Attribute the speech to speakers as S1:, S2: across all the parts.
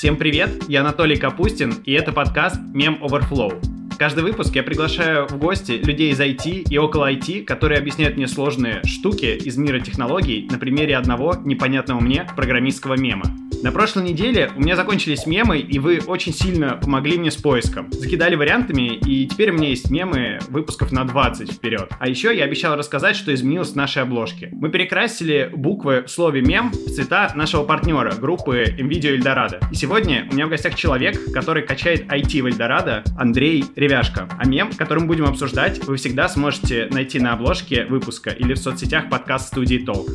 S1: Всем привет, я Анатолий Капустин, и это подкаст Мем Overflow. Каждый выпуск я приглашаю в гости людей из IT и около IT, которые объясняют мне сложные штуки из мира технологий на примере одного непонятного мне программистского мема. На прошлой неделе у меня закончились мемы, и вы очень сильно помогли мне с поиском. Закидали вариантами, и теперь у меня есть мемы выпусков на 20 вперед. А еще я обещал рассказать, что изменилось в нашей обложке. Мы перекрасили буквы в слове мем в цвета нашего партнера, группы NVIDIA Eldorado. И сегодня у меня в гостях человек, который качает IT в Eldorado, Андрей Ревяшко. А мем, который мы будем обсуждать, вы всегда сможете найти на обложке выпуска или в соцсетях подкаст студии Толк.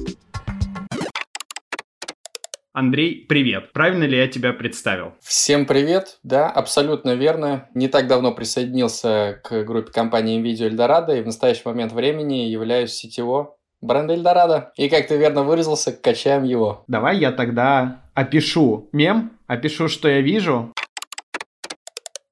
S1: Андрей, привет. Правильно ли я тебя представил?
S2: Всем привет. Да, абсолютно верно. Не так давно присоединился к группе компании NVIDIA Eldorado и в настоящий момент времени являюсь сетево бренда Eldorado. И как ты верно выразился, качаем его.
S1: Давай я тогда опишу мем, опишу, что я вижу,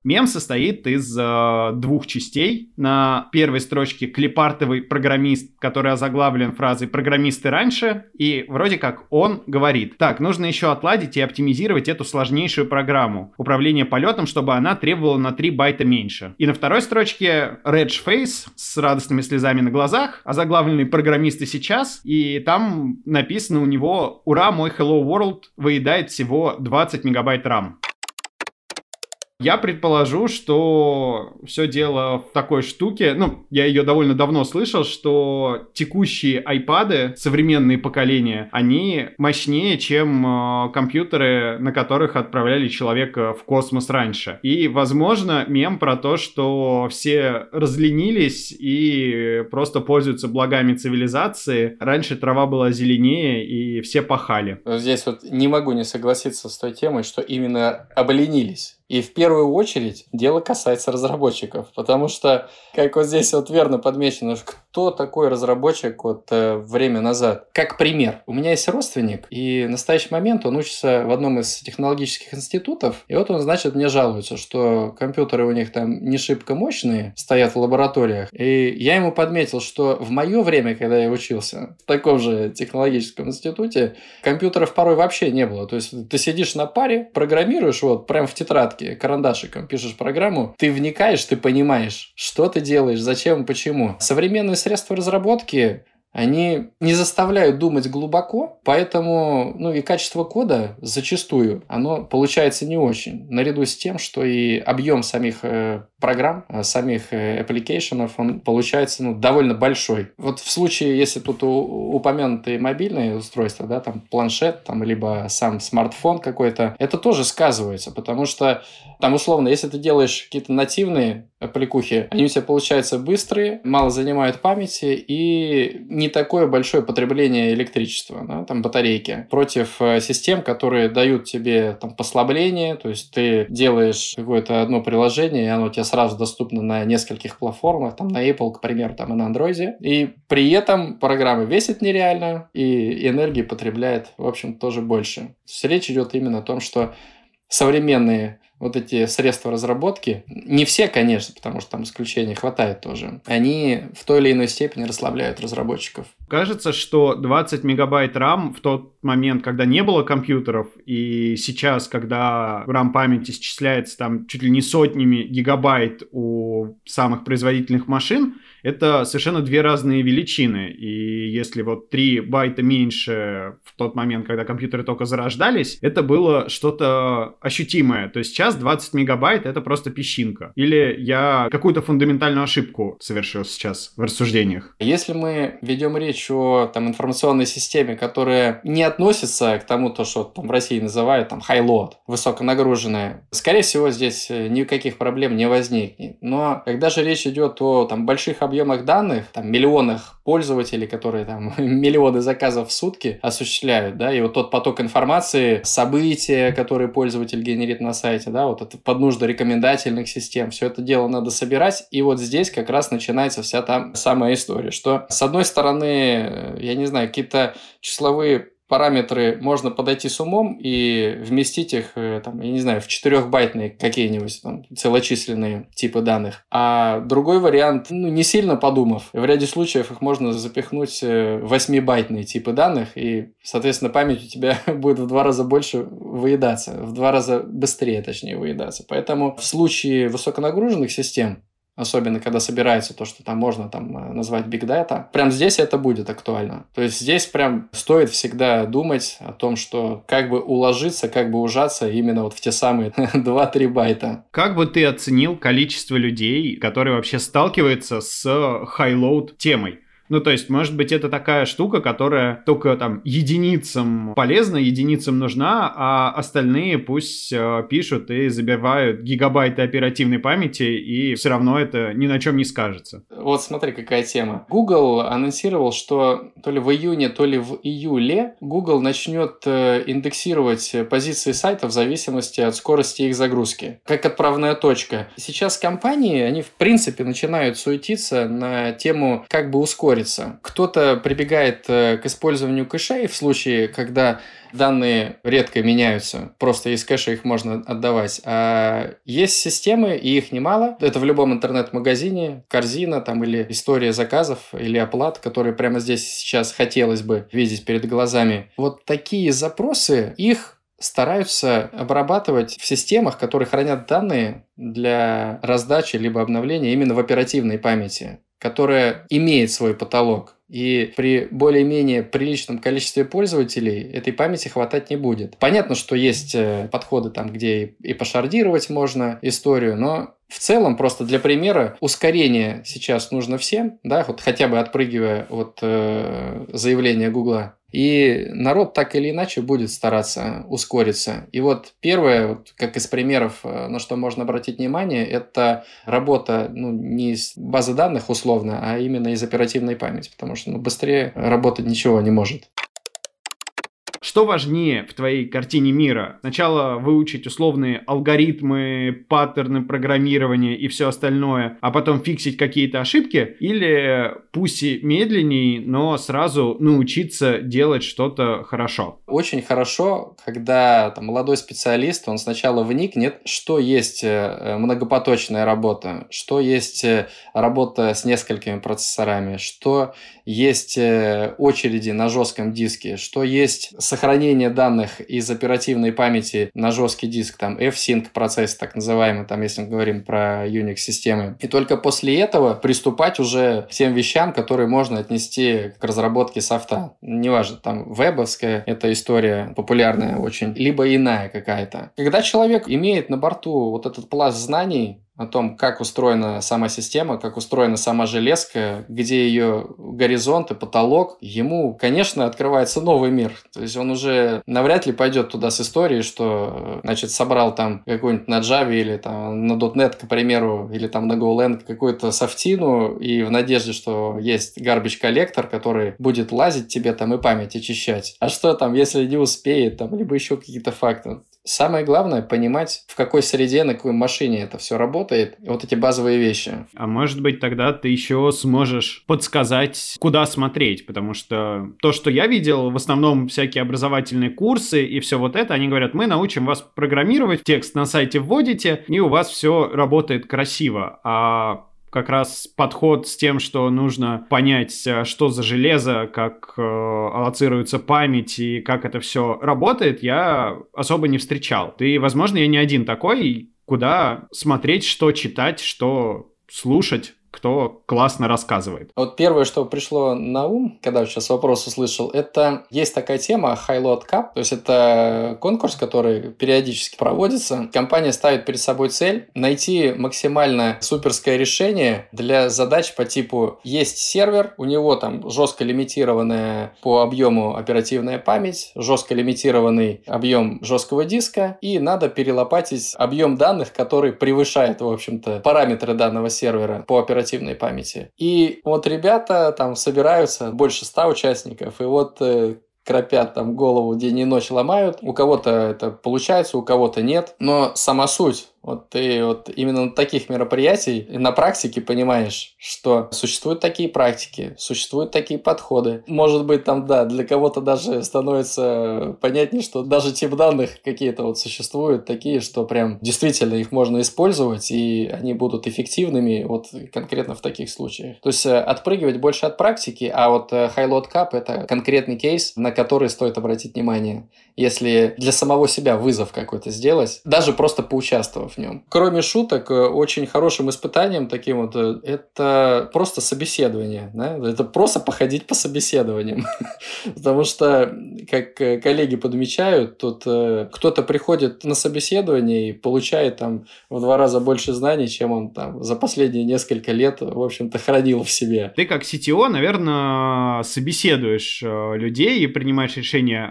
S1: Мем состоит из э, двух частей. На первой строчке клипартовый программист, который озаглавлен фразой «программисты раньше», и вроде как он говорит, так, нужно еще отладить и оптимизировать эту сложнейшую программу управления полетом, чтобы она требовала на 3 байта меньше. И на второй строчке Reg Face с радостными слезами на глазах, озаглавленный «программисты сейчас», и там написано у него «Ура, мой Hello World выедает всего 20 мегабайт RAM». Я предположу, что все дело в такой штуке, ну, я ее довольно давно слышал, что текущие айпады, современные поколения, они мощнее, чем э, компьютеры, на которых отправляли человека в космос раньше. И, возможно, мем про то, что все разленились и просто пользуются благами цивилизации. Раньше трава была зеленее, и все пахали.
S2: Здесь вот не могу не согласиться с той темой, что именно обленились. И в первую очередь дело касается разработчиков, потому что, как вот здесь вот верно подмечено, кто такой разработчик вот э, время назад. Как пример, у меня есть родственник, и в настоящий момент он учится в одном из технологических институтов, и вот он, значит, мне жалуется, что компьютеры у них там не шибко мощные, стоят в лабораториях, и я ему подметил, что в мое время, когда я учился в таком же технологическом институте, компьютеров порой вообще не было. То есть ты сидишь на паре, программируешь вот прям в тетрадке, тетрадке, карандашиком пишешь программу, ты вникаешь, ты понимаешь, что ты делаешь, зачем, почему. Современные средства разработки они не заставляют думать глубоко, поэтому, ну и качество кода зачастую, оно получается не очень. Наряду с тем, что и объем самих э, программ, э, самих э, application, он получается ну, довольно большой. Вот в случае, если тут упомянутые мобильные устройства, да, там планшет, там, либо сам смартфон какой-то, это тоже сказывается, потому что там условно, если ты делаешь какие-то нативные аппликухи, они у тебя получаются быстрые, мало занимают памяти и не такое большое потребление электричества, да, там батарейки, против э, систем, которые дают тебе там послабление, то есть ты делаешь какое-то одно приложение, и оно у тебя сразу доступно на нескольких платформах, там на Apple, к примеру, там и на Android, и при этом программа весит нереально и энергии потребляет, в общем, тоже больше. То есть речь идет именно о том, что современные вот эти средства разработки, не все, конечно, потому что там исключений хватает тоже, они в той или иной степени расслабляют разработчиков.
S1: Кажется, что 20 мегабайт RAM в тот момент, когда не было компьютеров, и сейчас, когда RAM памяти исчисляется там чуть ли не сотнями гигабайт у самых производительных машин, это совершенно две разные величины. И если вот 3 байта меньше в тот момент, когда компьютеры только зарождались, это было что-то ощутимое. То есть сейчас 20 мегабайт — это просто песчинка. Или я какую-то фундаментальную ошибку совершил сейчас в рассуждениях.
S2: Если мы ведем речь о там, информационной системе, которая не относится к тому, то, что там в России называют там high-load, высоконагруженная, скорее всего, здесь никаких проблем не возникнет. Но когда же речь идет о там, больших объемах объемах данных, там, миллионах пользователей, которые там миллионы заказов в сутки осуществляют, да, и вот тот поток информации, события, которые пользователь генерит на сайте, да, вот это под нужды рекомендательных систем, все это дело надо собирать, и вот здесь как раз начинается вся там самая история, что с одной стороны, я не знаю, какие-то числовые параметры можно подойти с умом и вместить их, э, там, я не знаю, в 4-байтные какие-нибудь там целочисленные типы данных. А другой вариант, ну, не сильно подумав, в ряде случаев их можно запихнуть в 8-байтные типы данных, и, соответственно, память у тебя будет в два раза больше выедаться, в два раза быстрее, точнее, выедаться. Поэтому в случае высоконагруженных систем особенно когда собирается то, что там можно там э, назвать Big Data, прям здесь это будет актуально. То есть здесь прям стоит всегда думать о том, что как бы уложиться, как бы ужаться именно вот в те самые 2-3 байта.
S1: Как бы ты оценил количество людей, которые вообще сталкиваются с high-load темой? Ну, то есть, может быть, это такая штука, которая только там единицам полезна, единицам нужна, а остальные пусть э, пишут и забивают гигабайты оперативной памяти, и все равно это ни на чем не скажется.
S2: Вот смотри, какая тема. Google анонсировал, что то ли в июне, то ли в июле Google начнет э, индексировать позиции сайта в зависимости от скорости их загрузки, как отправная точка. Сейчас компании, они в принципе начинают суетиться на тему, как бы ускорить ускориться. Кто-то прибегает э, к использованию кэшей в случае, когда данные редко меняются, просто из кэша их можно отдавать. А есть системы, и их немало. Это в любом интернет-магазине, корзина там или история заказов или оплат, которые прямо здесь сейчас хотелось бы видеть перед глазами. Вот такие запросы, их стараются обрабатывать в системах, которые хранят данные для раздачи либо обновления именно в оперативной памяти которая имеет свой потолок. И при более-менее приличном количестве пользователей этой памяти хватать не будет. Понятно, что есть э, подходы там, где и пошардировать можно историю, но в целом, просто для примера, ускорение сейчас нужно всем, да, вот хотя бы отпрыгивая от э, заявления Гугла и народ так или иначе будет стараться ускориться. И вот первое, вот как из примеров, э, на что можно обратить внимание, это работа ну, не из базы данных условно, а именно из оперативной памяти, потому что ну, быстрее работать ничего не может.
S1: Что важнее в твоей картине мира? Сначала выучить условные алгоритмы, паттерны программирования и все остальное, а потом фиксить какие-то ошибки? Или пусть и медленнее, но сразу научиться делать что-то хорошо?
S2: Очень хорошо, когда там, молодой специалист, он сначала вникнет, что есть э, многопоточная работа, что есть э, работа с несколькими процессорами, что есть э, очереди на жестком диске, что есть сохранение данных из оперативной памяти на жесткий диск, там F-Sync процесс так называемый, там если мы говорим про Unix-системы. И только после этого приступать уже к тем вещам, которые можно отнести к разработке софта. Неважно, там вебовская, эта история популярная очень, либо иная какая-то. Когда человек имеет на борту вот этот пласт знаний, о том, как устроена сама система, как устроена сама железка, где ее горизонт и потолок, ему, конечно, открывается новый мир. То есть он уже навряд ли пойдет туда с историей, что, значит, собрал там какой-нибудь на Java или там на .NET, к примеру, или там на GoLang какую-то софтину и в надежде, что есть garbage коллектор, который будет лазить тебе там и память очищать. А что там, если не успеет, там, либо еще какие-то факты. Самое главное понимать, в какой среде, на какой машине это все работает. И вот эти базовые вещи.
S1: А может быть, тогда ты еще сможешь подсказать, куда смотреть, потому что то, что я видел, в основном всякие образовательные курсы и все вот это, они говорят, мы научим вас программировать, текст на сайте вводите, и у вас все работает красиво. А как раз подход с тем, что нужно понять, э, что за железо, как э, аллоцируется память и как это все работает, я особо не встречал. И, возможно, я не один такой, куда смотреть, что читать, что слушать кто классно рассказывает.
S2: Вот первое, что пришло на ум, когда сейчас вопрос услышал, это есть такая тема High Load Cup, то есть это конкурс, который периодически проводится. Компания ставит перед собой цель найти максимально суперское решение для задач по типу есть сервер, у него там жестко лимитированная по объему оперативная память, жестко лимитированный объем жесткого диска, и надо перелопатить объем данных, который превышает, в общем-то, параметры данного сервера по оперативной оперативной памяти. И вот ребята там собираются, больше ста участников, и вот э, кропят там голову день и ночь ломают. У кого-то это получается, у кого-то нет. Но сама суть Вот ты вот именно на таких мероприятий на практике понимаешь, что существуют такие практики, существуют такие подходы. Может быть, там, да, для кого-то даже становится понятнее, что даже тип данных какие-то вот существуют такие, что прям действительно их можно использовать, и они будут эффективными вот конкретно в таких случаях. То есть э, отпрыгивать больше от практики, а вот э, High Load Cup это конкретный кейс, на который стоит обратить внимание если для самого себя вызов какой-то сделать, даже просто поучаствовав в нем. Кроме шуток, э, очень хорошим испытанием таким вот, э, это просто собеседование. Да? Это просто походить по собеседованиям. Потому что, как э, коллеги подмечают, тут кто-то приходит на собеседование и получает там в два раза больше знаний, чем он там за последние несколько лет, в общем-то, хранил в себе.
S1: Ты как CTO, наверное, собеседуешь людей и принимаешь решение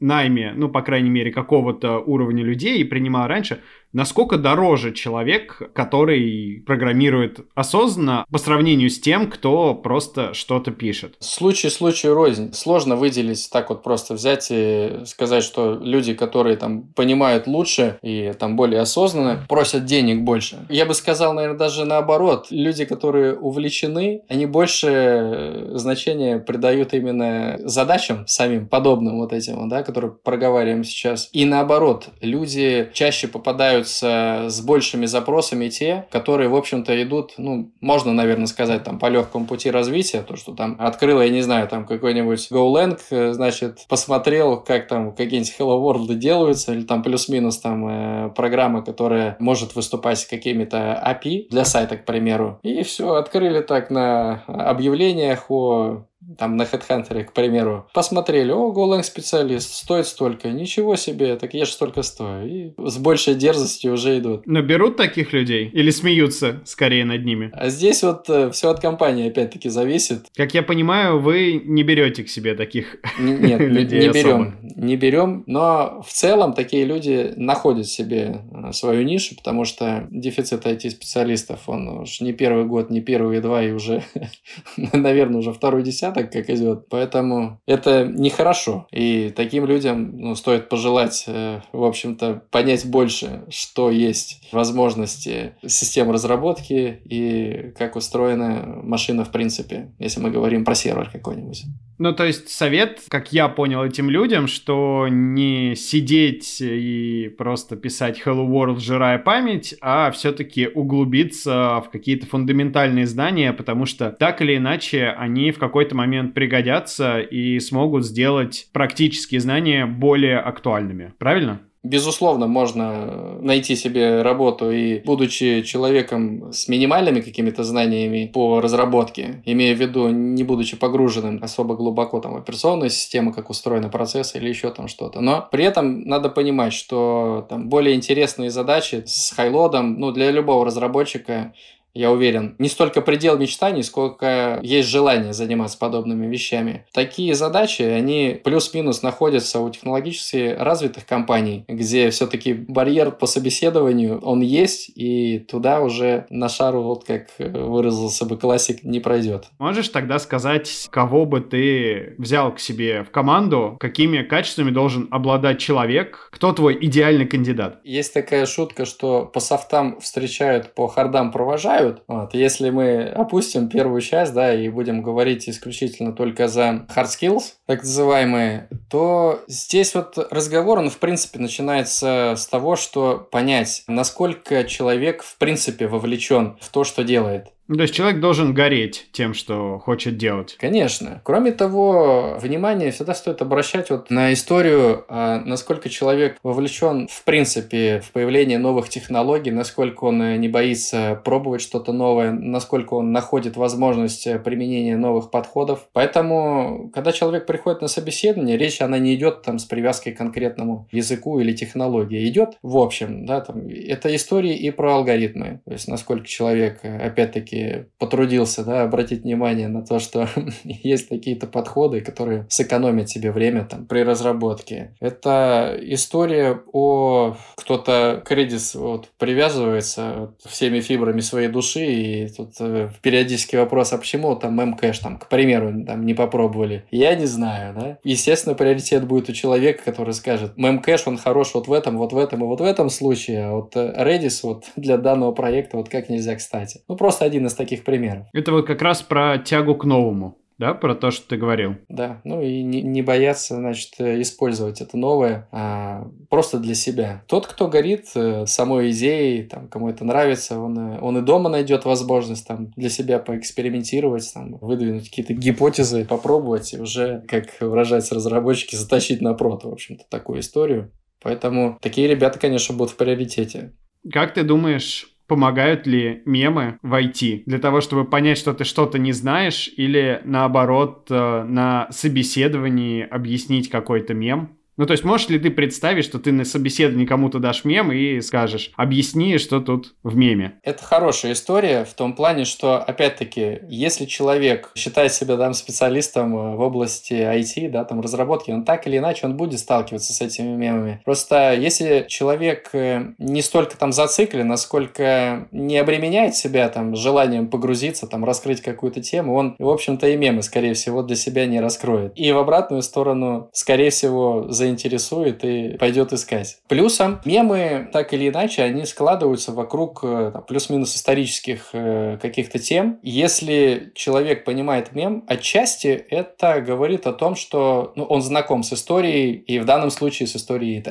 S1: на найме, ну, по крайней мере, какого-то уровня людей и принимал раньше, насколько дороже человек, который программирует осознанно по сравнению с тем, кто просто что-то пишет?
S2: Случай случаю рознь. Сложно выделить так вот просто взять и сказать, что люди, которые там понимают лучше и там более осознанно, просят денег больше. Я бы сказал, наверное, даже наоборот. Люди, которые увлечены, они больше значения придают именно задачам самим подобным вот этим, да, которые проговариваем сейчас. И наоборот, люди чаще попадают встречаются с большими запросами те, которые, в общем-то, идут, ну, можно, наверное, сказать, там, по легкому пути развития, то, что там открыл, я не знаю, там, какой-нибудь GoLang, э, значит, посмотрел, как там какие-нибудь Hello World делаются, или там плюс-минус там э, программа, которая может выступать какими-то API для сайта, к примеру, и все, открыли так на объявлениях о там на HeadHunter, к примеру, посмотрели, о, Golang специалист, стоит столько, ничего себе, так я же столько стою. И с большей дерзостью уже идут.
S1: Но берут таких людей или смеются скорее над ними?
S2: А здесь вот э, все от компании опять-таки зависит.
S1: Как я понимаю, вы не берете к себе таких
S2: Нет, людей не берем. Не берем, но в целом такие люди находят себе э, свою нишу, потому что дефицит IT-специалистов, он уж не первый год, не первые два, и уже, наверное, уже второй десяток так, как идет. Поэтому это нехорошо. И таким людям ну, стоит пожелать, э, в общем-то, понять больше, что есть возможности систем разработки и как устроена машина в принципе, если мы говорим про сервер какой-нибудь.
S1: Ну, то есть совет, как я понял этим людям, что не сидеть и просто писать Hello World, жирая память, а все-таки углубиться в какие-то фундаментальные знания, потому что так или иначе они в какой-то момент пригодятся и смогут сделать практические знания более актуальными. Правильно?
S2: Безусловно, можно найти себе работу и, будучи человеком с минимальными какими-то знаниями по разработке, имея в виду, не будучи погруженным особо глубоко там, в операционную систему, как устроены процессы или еще там что-то. Но при этом надо понимать, что там более интересные задачи с хайлодом, ну, для любого разработчика я уверен, не столько предел мечтаний, сколько есть желание заниматься подобными вещами. Такие задачи, они плюс-минус находятся у технологически развитых компаний, где все-таки барьер по собеседованию, он есть, и туда уже на шару, вот как выразился бы классик, не пройдет.
S1: Можешь тогда сказать, кого бы ты взял к себе в команду, какими качествами должен обладать человек, кто твой идеальный кандидат?
S2: Есть такая шутка, что по софтам встречают, по хардам провожают, помогают. Вот. Если мы опустим первую часть, да, и будем говорить исключительно только за hard skills, так называемые, то здесь вот разговор, он в принципе начинается с того, что понять, насколько человек в принципе вовлечен в то, что делает.
S1: Ну, то есть человек должен гореть тем, что хочет делать.
S2: Конечно. Кроме того, внимание всегда стоит обращать вот на историю, а насколько человек вовлечен в принципе в появление новых технологий, насколько он э, не боится пробовать что-то новое, насколько он находит возможность э, применения новых подходов. Поэтому, когда человек приходит на собеседование, речь она не идет там с привязкой к конкретному языку или технологии. Идет в общем, да, там, это истории и про алгоритмы. То есть, насколько человек, э, опять-таки, все-таки потрудился, да, обратить внимание на то, что есть какие-то подходы, которые сэкономят себе время там при разработке. Это история о кто-то к Redis вот привязывается всеми фибрами своей души, и тут э, периодически вопрос, а почему там мемкэш там, к примеру, там не попробовали? Я не знаю, да. Естественно, приоритет будет у человека, который скажет, мемкэш, он хорош вот в этом, вот в этом и вот в этом случае, а вот э, Redis вот для данного проекта вот как нельзя кстати. Ну, просто один таких примеров.
S1: Это вот как раз про тягу к новому да, про то, что ты говорил.
S2: Да, ну и не, не бояться, значит, использовать это новое а, просто для себя. Тот, кто горит э, самой идеей, там, кому это нравится, он, э, он и дома найдет возможность там для себя поэкспериментировать, там, выдвинуть какие-то гипотезы, попробовать и уже, как выражаются разработчики, затащить на прото, в общем-то, такую историю. Поэтому такие ребята, конечно, будут в приоритете.
S1: Как ты думаешь, помогают ли мемы в IT для того, чтобы понять, что ты что-то не знаешь, или наоборот э, на собеседовании объяснить какой-то мем, ну, то есть, можешь ли ты представить, что ты на собеседовании кому-то дашь мем и скажешь, объясни, что тут в меме?
S2: Это хорошая история в том плане, что, опять-таки, если человек считает себя там специалистом э, в области IT, да, там разработки, он так или иначе он будет сталкиваться с этими мемами. Просто если человек э, не столько там зациклен, насколько не обременяет себя там желанием погрузиться, там раскрыть какую-то тему, он, в общем-то, и мемы, скорее всего, для себя не раскроет. И в обратную сторону, скорее всего, за заинтересует и пойдет искать. Плюсом, мемы, так или иначе, они складываются вокруг э, плюс-минус исторических э, каких-то тем. Если человек понимает мем, отчасти это говорит о том, что ну, он знаком с историей, и в данном случае с историей ИТ.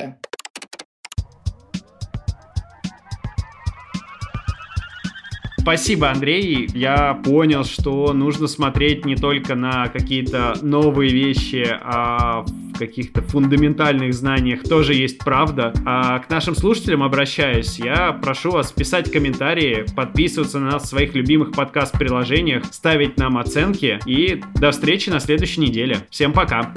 S1: Спасибо, Андрей. Я понял, что нужно смотреть не только на какие-то новые вещи, а в каких-то фундаментальных знаниях тоже есть правда. А к нашим слушателям обращаюсь. Я прошу вас писать комментарии, подписываться на нас в своих любимых подкаст-приложениях, ставить нам оценки и до встречи на следующей неделе. Всем пока!